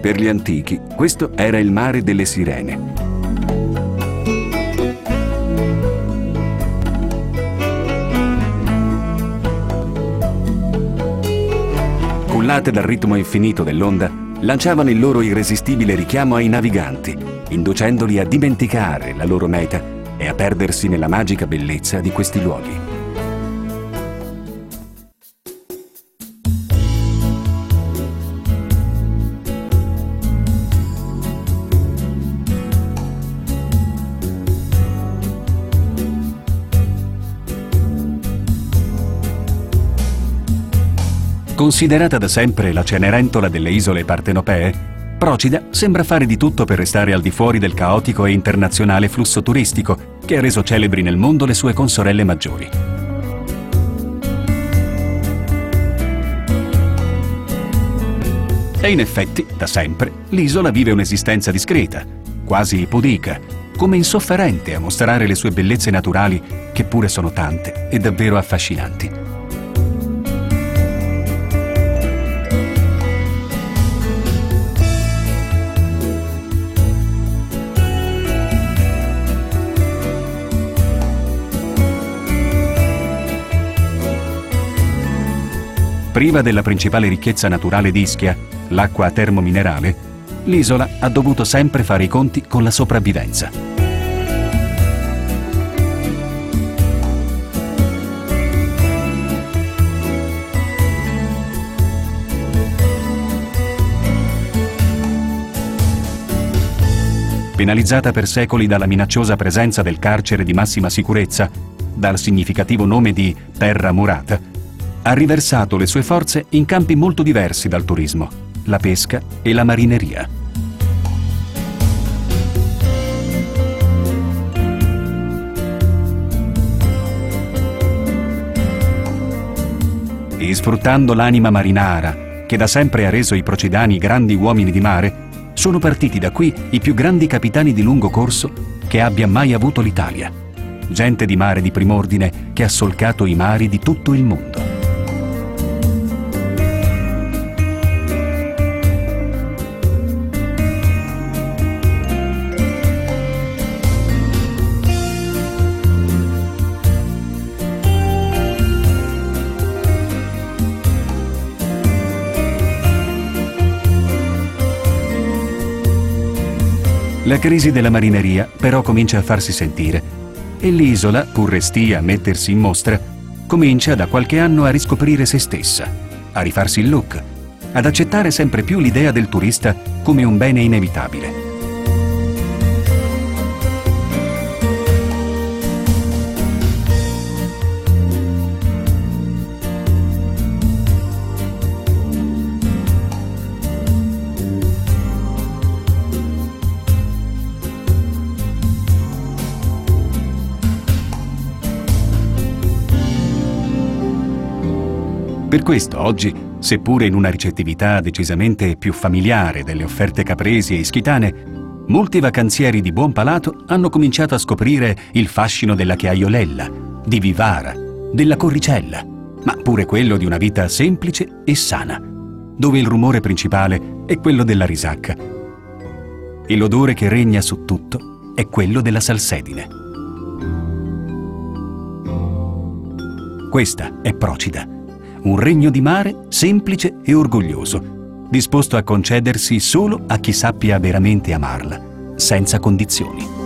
Per gli antichi, questo era il mare delle sirene. Cullate dal ritmo infinito dell'onda, lanciavano il loro irresistibile richiamo ai naviganti, inducendoli a dimenticare la loro meta e a perdersi nella magica bellezza di questi luoghi. Considerata da sempre la Cenerentola delle isole partenopee, Procida sembra fare di tutto per restare al di fuori del caotico e internazionale flusso turistico che ha reso celebri nel mondo le sue consorelle maggiori. E in effetti, da sempre, l'isola vive un'esistenza discreta, quasi pudica, come insofferente a mostrare le sue bellezze naturali, che pure sono tante e davvero affascinanti. Priva della principale ricchezza naturale di Ischia, l'acqua termominerale, l'isola ha dovuto sempre fare i conti con la sopravvivenza. Penalizzata per secoli dalla minacciosa presenza del carcere di massima sicurezza, dal significativo nome di Terra Murata, ha riversato le sue forze in campi molto diversi dal turismo, la pesca e la marineria. E sfruttando l'anima marinara, che da sempre ha reso i procidani grandi uomini di mare, sono partiti da qui i più grandi capitani di lungo corso che abbia mai avuto l'Italia. Gente di mare di prim'ordine che ha solcato i mari di tutto il mondo. La crisi della marineria però comincia a farsi sentire e l'isola, pur restia a mettersi in mostra, comincia da qualche anno a riscoprire se stessa, a rifarsi il look, ad accettare sempre più l'idea del turista come un bene inevitabile. Per questo oggi, seppure in una ricettività decisamente più familiare delle offerte capresi e ischitane, molti vacanzieri di buon palato hanno cominciato a scoprire il fascino della chiaiolella, di Vivara, della corricella, ma pure quello di una vita semplice e sana, dove il rumore principale è quello della risacca. E l'odore che regna su tutto è quello della salsedine. Questa è Procida un regno di mare semplice e orgoglioso, disposto a concedersi solo a chi sappia veramente amarla, senza condizioni.